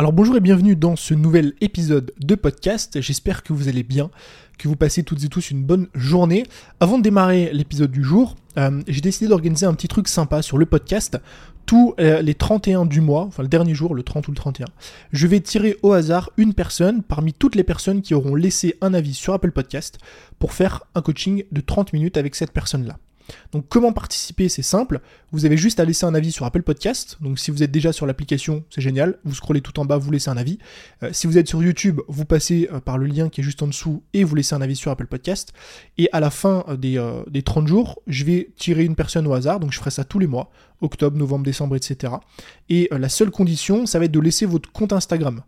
Alors bonjour et bienvenue dans ce nouvel épisode de podcast. J'espère que vous allez bien, que vous passez toutes et tous une bonne journée. Avant de démarrer l'épisode du jour, euh, j'ai décidé d'organiser un petit truc sympa sur le podcast. Tous euh, les 31 du mois, enfin le dernier jour, le 30 ou le 31, je vais tirer au hasard une personne parmi toutes les personnes qui auront laissé un avis sur Apple Podcast pour faire un coaching de 30 minutes avec cette personne-là. Donc comment participer C'est simple, vous avez juste à laisser un avis sur Apple Podcast. Donc si vous êtes déjà sur l'application, c'est génial, vous scrollez tout en bas, vous laissez un avis. Euh, si vous êtes sur YouTube, vous passez euh, par le lien qui est juste en dessous et vous laissez un avis sur Apple Podcast. Et à la fin euh, des, des 30 jours, je vais tirer une personne au hasard, donc je ferai ça tous les mois, octobre, novembre, décembre, etc. Et la seule condition, ça va être de laisser votre compte Instagram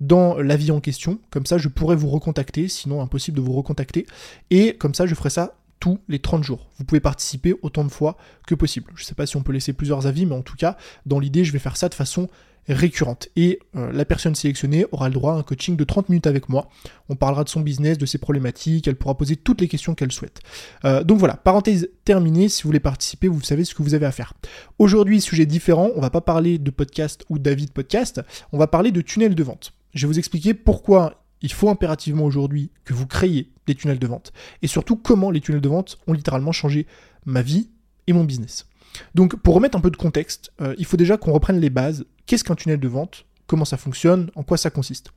dans l'avis en question, comme ça je pourrai vous recontacter, sinon impossible de vous recontacter, et comme ça je ferai ça tous les 30 jours. Vous pouvez participer autant de fois que possible. Je sais pas si on peut laisser plusieurs avis, mais en tout cas, dans l'idée, je vais faire ça de façon récurrente. Et euh, la personne sélectionnée aura le droit à un coaching de 30 minutes avec moi. On parlera de son business, de ses problématiques, elle pourra poser toutes les questions qu'elle souhaite. Euh, donc voilà, parenthèse terminée, si vous voulez participer, vous savez ce que vous avez à faire. Aujourd'hui, sujet différent, on va pas parler de podcast ou d'avis de podcast, on va parler de tunnel de vente. Je vais vous expliquer pourquoi il faut impérativement aujourd'hui que vous créiez des tunnels de vente. Et surtout, comment les tunnels de vente ont littéralement changé ma vie et mon business. Donc, pour remettre un peu de contexte, euh, il faut déjà qu'on reprenne les bases. Qu'est-ce qu'un tunnel de vente? Comment ça fonctionne? En quoi ça consiste?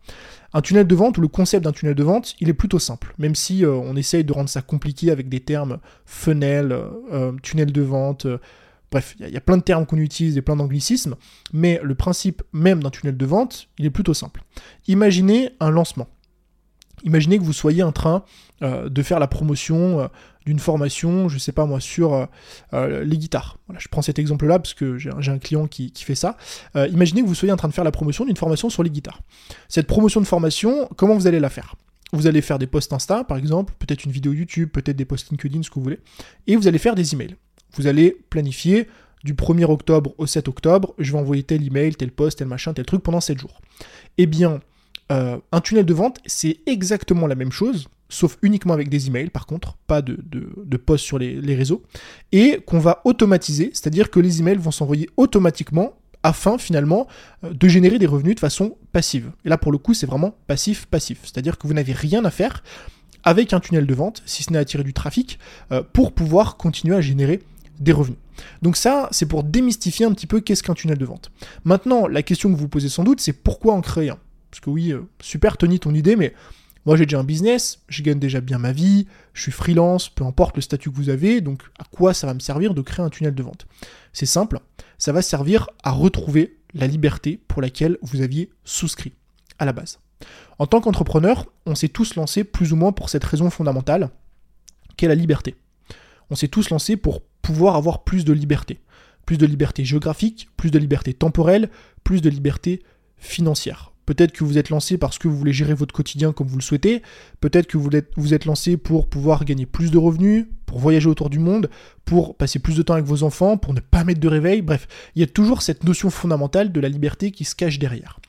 Un tunnel de vente ou le concept d'un tunnel de vente, il est plutôt simple. Même si euh, on essaye de rendre ça compliqué avec des termes funnel, euh, tunnel de vente, Bref, il y, a plein de termes qu'on utilise et plein d'anglicismes, mais le principe même d'un tunnel de vente, il est plutôt simple. Imaginez un lancement. Imaginez que vous soyez en train euh, de faire la promotion euh, d'une formation, je ne sais pas moi, sur euh, les guitares. Je prends cet exemple-là parce que j'ai un client qui, qui fait ça. imaginez que vous soyez en train de faire la promotion d'une formation sur les guitares. Cette promotion de formation, comment vous allez la faire? Vous allez faire des posts Insta, par exemple, peut-être une vidéo YouTube, peut-être des posts LinkedIn, ce que vous voulez, et vous allez faire des emails. Vous allez planifier du 1er octobre au 7 octobre, je vais envoyer tel email, tel post, tel machin, tel truc pendant 7 jours. Eh bien, euh, un tunnel de vente, c'est exactement la même chose, sauf uniquement avec des emails par contre, pas de, de, posts sur les, réseaux, et qu'on va automatiser, c'est-à-dire que les emails vont s'envoyer automatiquement afin finalement euh, de générer des revenus de façon passive. Et là pour le coup c'est vraiment passif-passif, c'est-à-dire que vous n'avez rien à faire avec un tunnel de vente, si ce n'est attirer du trafic, euh, pour pouvoir continuer à générer des revenus. Donc ça, c'est pour démystifier un petit peu qu'est-ce qu'un tunnel de vente. Maintenant, la question que vous vous posez sans doute, c'est pourquoi en créer un? Parce que oui, euh, super Tony ton idée, mais moi j'ai déjà un business, je gagne déjà bien ma vie, je suis freelance, peu importe le statut que vous avez, donc à quoi ça va me servir de créer un tunnel de vente? C'est simple, ça va servir à retrouver la liberté pour laquelle vous aviez souscrit à la base. En tant qu'entrepreneur, on s'est tous lancés plus ou moins pour cette raison fondamentale, qu'est la liberté. On s'est tous lancés pour pouvoir avoir plus de liberté. Plus de liberté géographique, plus de liberté temporelle, plus de liberté financière. Peut-être que vous êtes lancé parce que vous voulez gérer votre quotidien comme vous le souhaitez. Peut-être que vous êtes, vous êtes lancé pour pouvoir gagner plus de revenus, pour voyager autour du monde, pour passer plus de temps avec vos enfants, pour ne pas mettre de réveil. Bref, il y a toujours cette notion fondamentale de la liberté qui se cache derrière.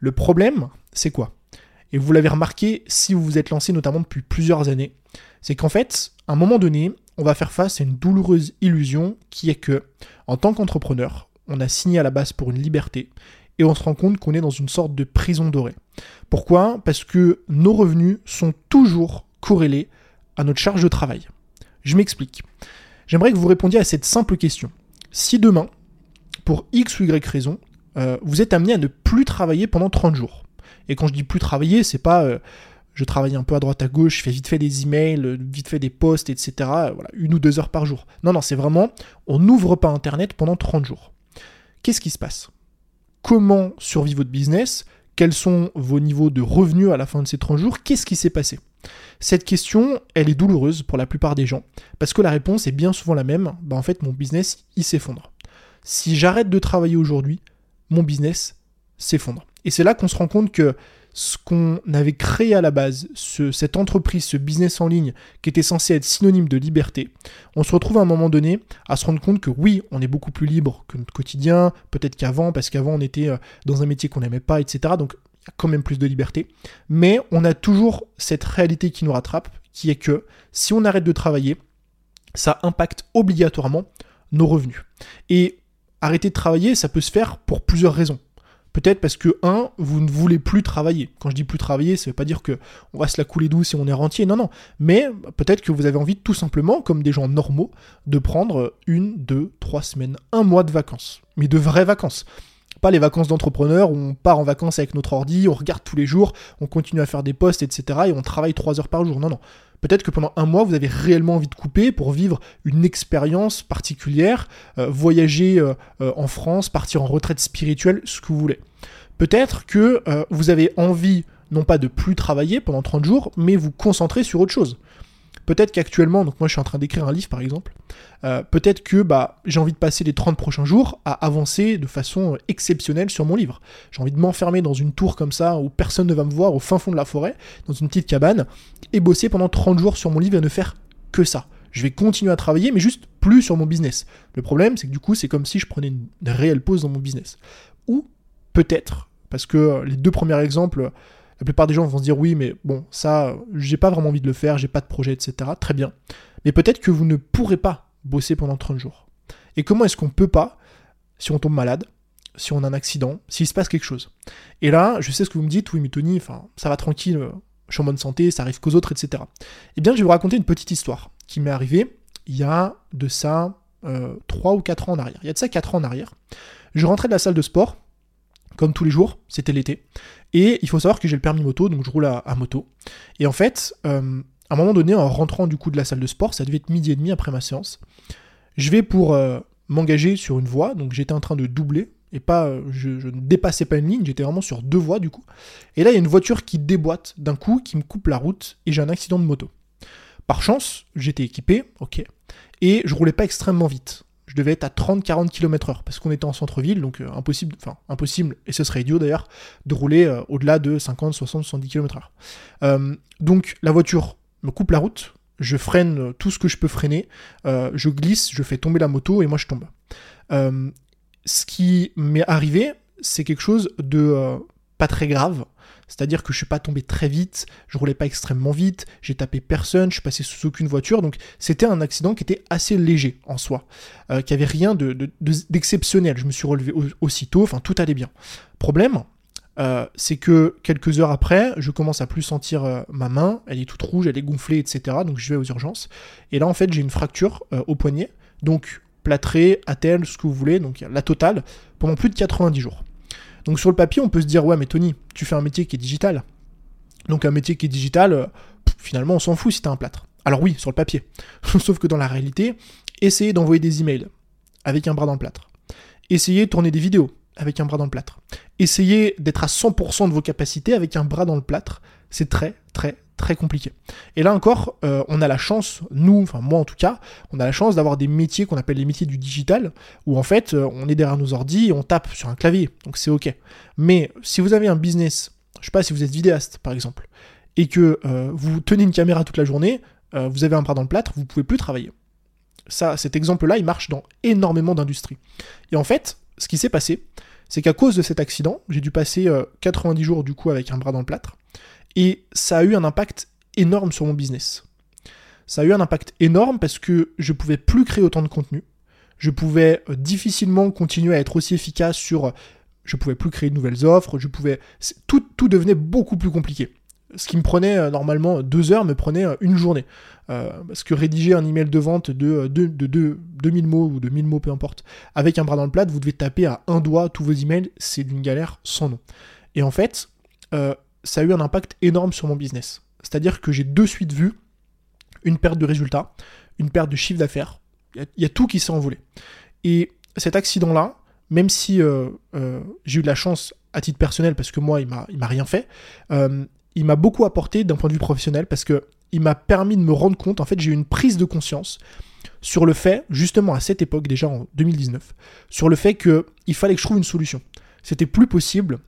Le problème, c'est quoi? Et vous l'avez remarqué si vous vous êtes lancé notamment depuis plusieurs années, c'est qu'en fait, à un moment donné, on va faire face à une douloureuse illusion qui est que, en tant qu'entrepreneur, on a signé à la base pour une liberté et on se rend compte qu'on est dans une sorte de prison dorée. Pourquoi? Parce que nos revenus sont toujours corrélés à notre charge de travail. Je m'explique. J'aimerais que vous répondiez à cette simple question. Si demain, pour X ou Y raison, euh, vous êtes amené à ne plus travailler pendant 30 jours, et quand je dis plus travailler, c'est pas euh, je travaille un peu à droite à gauche, je fais vite fait des emails, vite fait des posts, etc. Voilà, une ou deux heures par jour. Non, non, c'est vraiment on n'ouvre pas Internet pendant 30 jours. Qu'est-ce qui se passe? Comment survit votre business, quels sont vos niveaux de revenus à la fin de ces 30 jours, qu'est-ce qui s'est passé? Cette question, elle est douloureuse pour la plupart des gens, parce que la réponse est bien souvent la même, bah en fait mon business, il s'effondre. Si j'arrête de travailler aujourd'hui, mon business s'effondre. Et c'est là qu'on se rend compte que ce qu'on avait créé à la base, cette entreprise, ce business en ligne qui était censé être synonyme de liberté, on se retrouve à un moment donné à se rendre compte que oui, on est beaucoup plus libre que notre quotidien, peut-être qu'avant, parce qu'avant on était euh, dans un métier qu'on n'aimait pas, etc. Donc il y a quand même plus de liberté. Mais on a toujours cette réalité qui nous rattrape, qui est que si on arrête de travailler, ça impacte obligatoirement nos revenus. Et arrêter de travailler, ça peut se faire pour plusieurs raisons. Peut-être parce que, un, vous ne voulez plus travailler. Quand je dis plus travailler, ça veut pas dire que on va se la couler douce et on est rentier, non, non. Mais peut-être que vous avez envie tout simplement, comme des gens normaux, de prendre une, deux, trois semaines, un mois de vacances. Mais de vraies vacances. Pas les vacances d'entrepreneur où on part en vacances avec notre ordi, on regarde tous les jours, on continue à faire des posts, etc. et on travaille trois heures par jour. Non, non. Peut-être que pendant un mois, vous avez réellement envie de couper pour vivre une expérience particulière, euh, voyager euh, euh, en France, partir en retraite spirituelle, ce que vous voulez. Peut-être que vous avez envie, non pas de plus travailler pendant 30 jours, mais vous concentrer sur autre chose. Peut-être qu'actuellement, donc moi je suis en train d'écrire un livre par exemple, euh, peut-être que bah, j'ai envie de passer les 30 prochains jours à avancer de façon exceptionnelle sur mon livre. J'ai envie de m'enfermer dans une tour comme ça où personne ne va me voir au fin fond de la forêt, dans une petite cabane, et bosser pendant 30 jours sur mon livre et ne faire que ça. Je vais continuer à travailler, mais juste plus sur mon business. Le problème, c'est que du coup, c'est comme si je prenais une réelle pause dans mon business. Ou peut-être, parce que les deux premiers exemples, la plupart des gens vont se dire oui, mais bon, ça, j'ai pas vraiment envie de le faire, j'ai pas de projet, etc. Très bien. Mais peut-être que vous ne pourrez pas bosser pendant 30 jours. Et comment est-ce qu'on peut pas si on tombe malade, si on a un accident, s'il se passe quelque chose? Et là, je sais ce que vous me dites, oui, mais Tony, ça va tranquille, je suis en bonne santé, ça arrive qu'aux autres, etc. Eh bien, je vais vous raconter une petite histoire qui m'est arrivée il y a de ça euh, 3 ou 4 ans en arrière. Il y a de ça 4 ans en arrière. Je rentrais de la salle de sport, comme tous les jours, c'était l'été. Et il faut savoir que j'ai le permis moto, donc je roule à, moto. Et en fait, euh, à un moment donné, en rentrant du coup de la salle de sport, ça devait être midi et demi après ma séance, je vais pour euh, m'engager sur une voie, donc j'étais en train de doubler, et pas, euh, je, ne dépassais pas une ligne, j'étais vraiment sur deux voies du coup. Et là, il y a une voiture qui déboîte d'un coup, qui me coupe la route, et j'ai un accident de moto. Par chance, j'étais équipé, ok, et je roulais pas extrêmement vite je devais être à 30-40 km/h parce qu'on était en centre-ville, donc euh, impossible, enfin impossible, et ce serait idiot d'ailleurs, de rouler euh, au-delà de 50, 60, 70 km/h. donc la voiture me coupe la route, je freine euh, tout ce que je peux freiner, je glisse, je fais tomber la moto et moi je tombe. ce qui m'est arrivé, c'est quelque chose de pas très grave. C'est-à-dire que je suis pas tombé très vite, je roulais pas extrêmement vite, j'ai tapé personne, je suis passé sous aucune voiture, donc c'était un accident qui était assez léger en soi, euh, qui avait rien d'exceptionnel. De, je me suis relevé aussitôt, enfin tout allait bien. Problème, euh, c'est que quelques heures après, je commence à plus sentir euh, ma main, elle est toute rouge, elle est gonflée, etc. Donc je vais aux urgences. Et là, en fait, j'ai une fracture au poignet, donc plâtré, attelle, ce que vous voulez, donc la totale, pendant plus de 90 jours. Donc sur le papier, on peut se dire, ouais, mais Tony, tu fais un métier qui est digital. Donc un métier qui est digital, euh, finalement, on s'en fout si t'as un plâtre. Alors oui, sur le papier. Sauf que dans la réalité, essayez d'envoyer des emails avec un bras dans le plâtre. Essayez de tourner des vidéos avec un bras dans le plâtre. Essayez d'être à 100% de vos capacités avec un bras dans le plâtre. C'est très, très, très compliqué. Et là encore, euh, on a la chance, nous, enfin moi en tout cas, on a la chance d'avoir des métiers qu'on appelle les métiers du digital, où en fait euh, on est derrière nos ordi et on tape sur un clavier, donc c'est ok. Mais si vous avez un business, je sais pas si vous êtes vidéaste par exemple, et que euh, vous tenez une caméra toute la journée, vous avez un bras dans le plâtre, vous pouvez plus travailler. Ça, cet exemple-là, il marche dans énormément d'industries. Et en fait, ce qui s'est passé, c'est qu'à cause de cet accident, j'ai dû passer 90 jours du coup avec un bras dans le plâtre. Et ça a eu un impact énorme sur mon business. Ça a eu un impact énorme parce que je pouvais plus créer autant de contenu. Je pouvais euh, difficilement continuer à être aussi efficace sur. Je pouvais plus créer de nouvelles offres. Je pouvais. Tout, devenait beaucoup plus compliqué. Ce qui me prenait euh, normalement deux heures me prenait euh, une journée. parce que rédiger un email de vente de, de, de, 2000 mots ou de 1000 mots, peu importe, avec un bras dans le plat, vous devez taper à un doigt tous vos emails, c'est d'une galère sans nom. Et en fait, ça a eu un impact énorme sur mon business. C'est-à-dire que j'ai de suite vu une perte de résultats, une perte de chiffre d'affaires. Il y, a tout qui s'est envolé. Et cet accident-là, même si euh, euh, j'ai eu de la chance à titre personnel, parce que moi, il m'a, m'a rien fait, euh, il m'a beaucoup apporté d'un point de vue professionnel, parce que il m'a permis de me rendre compte, en fait, j'ai eu une prise de conscience sur le fait, justement à cette époque, déjà en 2019, sur le fait qu'il fallait que je trouve une solution. C'était plus possible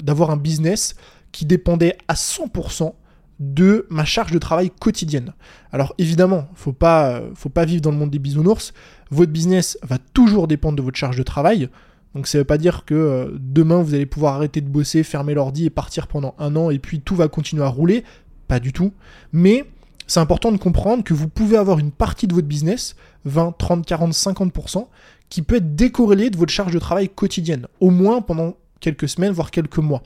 d'avoir un business qui dépendait à 100% de ma charge de travail quotidienne. Alors évidemment, faut pas, faut pas vivre dans le monde des bisounours. Votre business va toujours dépendre de votre charge de travail. Donc ça veut pas dire que euh, demain vous allez pouvoir arrêter de bosser, fermer l'ordi et partir pendant un an et puis tout va continuer à rouler. Pas du tout. Mais c'est important de comprendre que vous pouvez avoir une partie de votre business, 20, 30, 40, 50%, qui peut être décorrélée de votre charge de travail quotidienne, au moins pendant quelques semaines, voire quelques mois.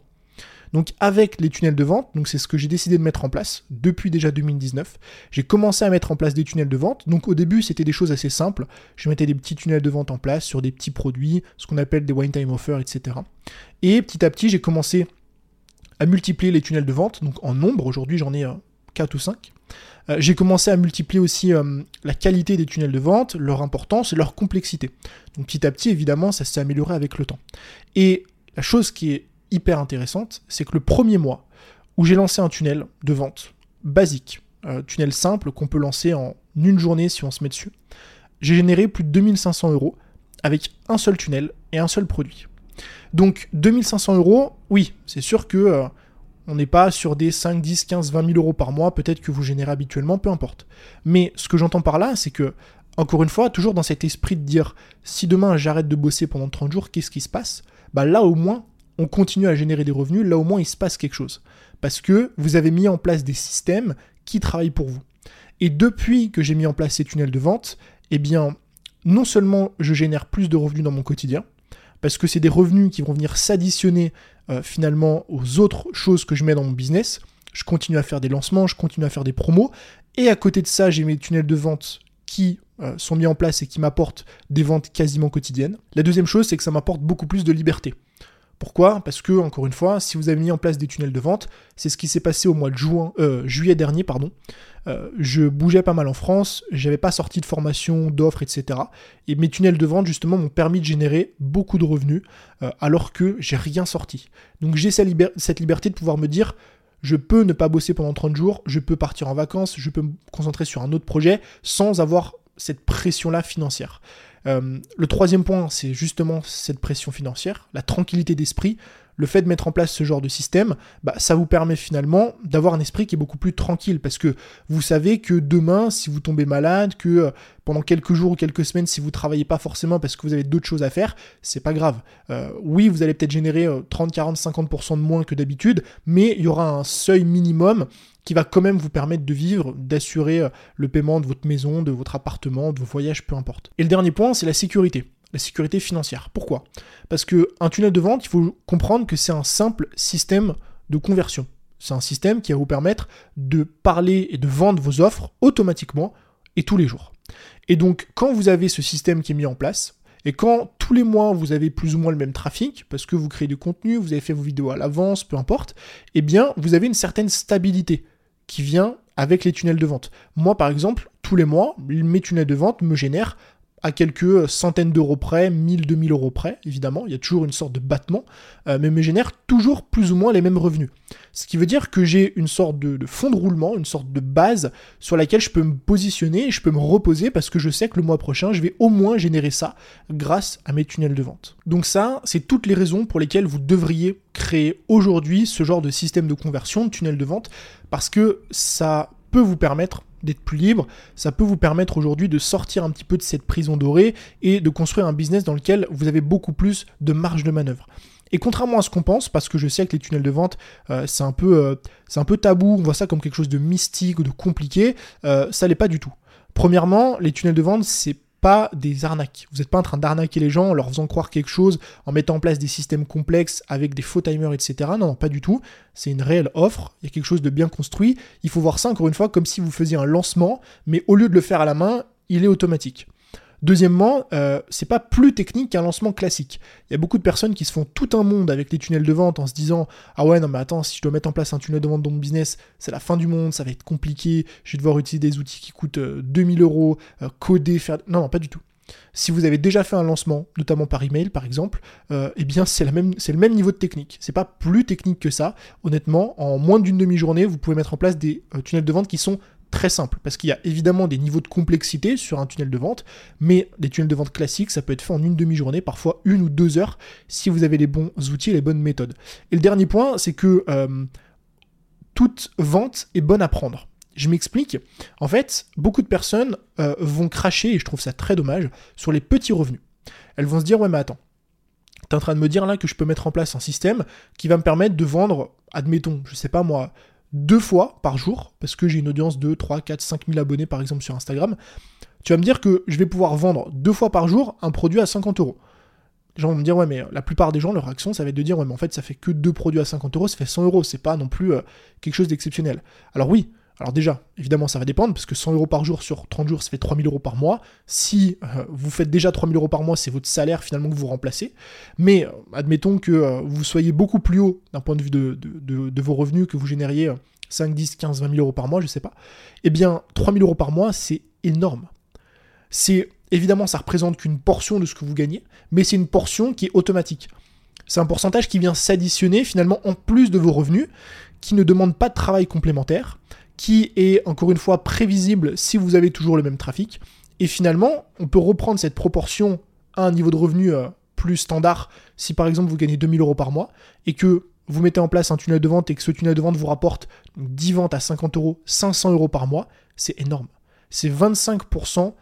Donc avec les tunnels de vente, donc c'est ce que j'ai décidé de mettre en place depuis déjà 2019. J'ai commencé à mettre en place des tunnels de vente. Donc au début, c'était des choses assez simples. Je mettais des petits tunnels de vente en place sur des petits produits, ce qu'on appelle des one time offers, etc. Et petit à petit, j'ai commencé à multiplier les tunnels de vente, donc en nombre. Aujourd'hui, j'en ai 4 euh, ou 5. Euh, j'ai commencé à multiplier aussi euh, la qualité des tunnels de vente, leur importance et leur complexité. Donc petit à petit, évidemment, ça s'est amélioré avec le temps. Et la chose qui est hyper intéressante, c'est que le premier mois où j'ai lancé un tunnel de vente basique, euh, tunnel simple qu'on peut lancer en une journée si on se met dessus, j'ai généré plus de 2500 euros avec un seul tunnel et un seul produit. Donc 2500 euros, oui, c'est sûr que euh, on n'est pas sur des 5, 10, 15, 20 000 euros par mois, peut-être que vous générez habituellement, peu importe. Mais ce que j'entends par là, c'est que, encore une fois, toujours dans cet esprit de dire, si demain j'arrête de bosser pendant 30 jours, qu'est-ce qui se passe? Bah là au moins, on continue à générer des revenus, là au moins il se passe quelque chose. Parce que vous avez mis en place des systèmes qui travaillent pour vous. Et depuis que j'ai mis en place ces tunnels de vente, eh bien, non seulement je génère plus de revenus dans mon quotidien, parce que c'est des revenus qui vont venir s'additionner euh, finalement aux autres choses que je mets dans mon business. Je continue à faire des lancements, je continue à faire des promos, et à côté de ça, j'ai mes tunnels de vente qui euh, sont mis en place et qui m'apportent des ventes quasiment quotidiennes. La deuxième chose, c'est que ça m'apporte beaucoup plus de liberté. Pourquoi? Parce que, encore une fois, si vous avez mis en place des tunnels de vente, c'est ce qui s'est passé au mois de juin, euh, juillet dernier, pardon. Euh, je bougeais pas mal en France, j'avais pas sorti de formation, d'offres, etc. Et mes tunnels de vente, justement, m'ont permis de générer beaucoup de revenus, euh, alors que j'ai rien sorti. Donc j'ai cette liberté de pouvoir me dire, je peux ne pas bosser pendant 30 jours, je peux partir en vacances, je peux me concentrer sur un autre projet sans avoir cette pression-là financière. Euh, le troisième point, c'est justement cette pression financière, la tranquillité d'esprit. Le fait de mettre en place ce genre de système, bah, ça vous permet finalement d'avoir un esprit qui est beaucoup plus tranquille parce que vous savez que demain, si vous tombez malade, que euh, pendant quelques jours ou quelques semaines, si vous travaillez pas forcément parce que vous avez d'autres choses à faire, c'est pas grave. Euh, oui, vous allez peut-être générer 30, 40, 50% de moins que d'habitude, mais il y aura un seuil minimum qui va quand même vous permettre de vivre, d'assurer euh, le paiement de votre maison, de votre appartement, de vos voyages, peu importe. Et le dernier point, c'est la sécurité. La sécurité financière. Pourquoi? Parce que un tunnel de vente, il faut comprendre que c'est un simple système de conversion. C'est un système qui va vous permettre de parler et de vendre vos offres automatiquement et tous les jours. Et donc, quand vous avez ce système qui est mis en place, et quand tous les mois vous avez plus ou moins le même trafic, parce que vous créez du contenu, vous avez fait vos vidéos à l'avance, peu importe, eh bien vous avez une certaine stabilité qui vient avec les tunnels de vente. Moi, par exemple, tous les mois, mes tunnels de vente me génèrent à quelques centaines d'euros près, 1000, 2000 euros près, évidemment, il y a toujours une sorte de battement, euh, mais me génère toujours plus ou moins les mêmes revenus. Ce qui veut dire que j'ai une sorte de, de, fond de roulement, une sorte de base sur laquelle je peux me positionner et je peux me reposer parce que je sais que le mois prochain, je vais au moins générer ça grâce à mes tunnels de vente. Donc ça, c'est toutes les raisons pour lesquelles vous devriez créer aujourd'hui ce genre de système de conversion, de tunnel de vente, parce que ça peut vous permettre d'être plus libre, ça peut vous permettre aujourd'hui de sortir un petit peu de cette prison dorée et de construire un business dans lequel vous avez beaucoup plus de marge de manœuvre. Et contrairement à ce qu'on pense, parce que je sais que les tunnels de vente, euh, c'est un, peu, euh, un peu tabou, on voit ça comme quelque chose de mystique ou de compliqué, euh, ça l'est pas du tout. Premièrement, les tunnels de vente, c'est pas des arnaques. Vous n'êtes pas en train d'arnaquer les gens en leur faisant croire quelque chose, en mettant en place des systèmes complexes avec des faux timers, etc. Non, non, pas du tout. C'est une réelle offre, il y a quelque chose de bien construit. Il faut voir ça encore une fois comme si vous faisiez un lancement, mais au lieu de le faire à la main, il est automatique. Deuxièmement, euh, c'est pas plus technique qu'un lancement classique. Il y a beaucoup de personnes qui se font tout un monde avec les tunnels de vente en se disant Ah ouais, non, mais attends, si je dois mettre en place un tunnel de vente dans mon business, c'est la fin du monde, ça va être compliqué, je vais devoir utiliser des outils qui coûtent 2000 euh, euros, euh, coder, faire. Non, non, pas du tout. Si vous avez déjà fait un lancement, notamment par email par exemple, eh bien c'est le même niveau de technique. C'est pas plus technique que ça. Honnêtement, en moins d'une demi-journée, vous pouvez mettre en place des tunnels de vente qui sont très simple, parce qu'il y a évidemment des niveaux de complexité sur un tunnel de vente, mais des tunnels de vente classiques, ça peut être fait en une demi-journée, parfois une ou deux heures, si vous avez les bons outils et les bonnes méthodes. Et le dernier point, c'est que euh, toute vente est bonne à prendre. Je m'explique. En fait, beaucoup de personnes euh, vont cracher, et je trouve ça très dommage, sur les petits revenus. Elles vont se dire, ouais mais attends, t'es en train de me dire là que je peux mettre en place un système qui va me permettre de vendre, admettons, je sais pas moi, deux fois par jour, parce que j'ai une audience de 3, 4, 5 000 abonnés par exemple sur Instagram, tu vas me dire que je vais pouvoir vendre deux fois par jour un produit à 50 euros. Les gens vont me dire, ouais, mais la plupart des gens, leur action, ça va être de dire, ouais, mais en fait, ça fait que deux produits à 50 euros, ça fait 100 euros, c'est pas non plus euh, quelque chose d'exceptionnel. Alors oui, alors déjà, évidemment, ça va dépendre, parce que 100 euros par jour sur 30 jours, ça fait 3000 euros par mois. Si euh, vous faites déjà 3000 euros par mois, c'est votre salaire finalement que vous remplacez. Mais euh, admettons que vous soyez beaucoup plus haut d'un point de vue de, vos revenus, que vous génériez 5, 10, 15, 20 000 euros par mois, je sais pas. Eh bien, 3000 euros par mois, c'est énorme. C'est évidemment, ça représente qu'une portion de ce que vous gagnez, mais c'est une portion qui est automatique. C'est un pourcentage qui vient s'additionner finalement en plus de vos revenus, qui ne demande pas de travail complémentaire, qui est encore une fois prévisible si vous avez toujours le même trafic. Et finalement, on peut reprendre cette proportion à un niveau de revenu euh, plus standard si par exemple vous gagnez 2000 euros par mois et que vous mettez en place un tunnel de vente et que ce tunnel de vente vous rapporte 10 ventes à 50 euros, 500 euros par mois, c'est énorme. C'est 25%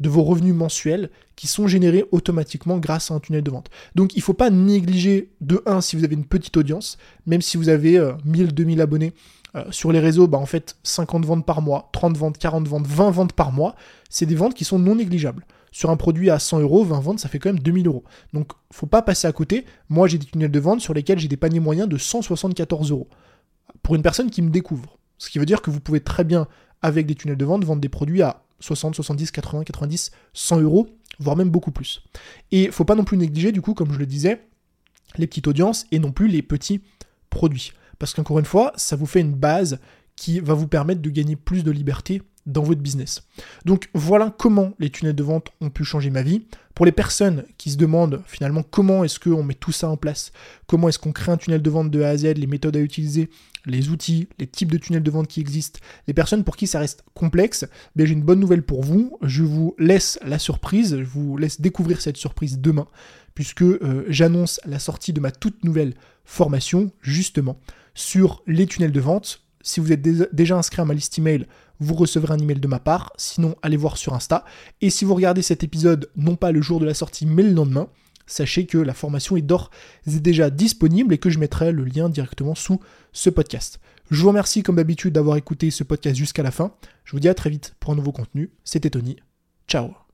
de vos revenus mensuels qui sont générés automatiquement grâce à un tunnel de vente. Donc il ne faut pas négliger de 1 si vous avez une petite audience, même si vous avez 1000, euh, 2000 abonnés euh, sur les réseaux, bah en fait 50 ventes par mois, 30 ventes, 40 ventes, 20 ventes par mois, c'est des ventes qui sont non négligeables. Sur un produit à 100 euros, 20 ventes, ça fait quand même 2000 euros. Donc faut pas passer à côté. Moi j'ai des tunnels de vente sur lesquels j'ai des paniers moyens de 174 euros. Pour une personne qui me découvre. Ce qui veut dire que vous pouvez très bien, avec des tunnels de vente, vendre des produits à 60, 70, 80, 90, 100 euros, voire même beaucoup plus. Et faut pas non plus négliger, du coup, comme je le disais, les petites audiences et non plus les petits produits. Parce qu'encore une fois, ça vous fait une base qui va vous permettre de gagner plus de liberté dans votre business. Donc voilà comment les tunnels de vente ont pu changer ma vie. Pour les personnes qui se demandent finalement comment est-ce qu'on met tout ça en place, comment est-ce qu'on crée un tunnel de vente de A à Z, les méthodes à utiliser, les outils, les types de tunnels de vente qui existent, les personnes pour qui ça reste complexe, ben j'ai une bonne nouvelle pour vous. Je vous laisse la surprise, je vous laisse découvrir cette surprise demain, puisque euh, j'annonce la sortie de ma toute nouvelle formation, justement, sur les tunnels de vente. Si vous êtes déjà inscrit à ma liste email, vous recevrez un email de ma part. Sinon, allez voir sur Insta. Et si vous regardez cet épisode, non pas le jour de la sortie, mais le lendemain, sachez que la formation est d'ores et déjà disponible et que je mettrai le lien directement sous ce podcast. Je vous remercie comme d'habitude d'avoir écouté ce podcast jusqu'à la fin. Je vous dis à très vite pour un nouveau contenu. C'était Tony. Ciao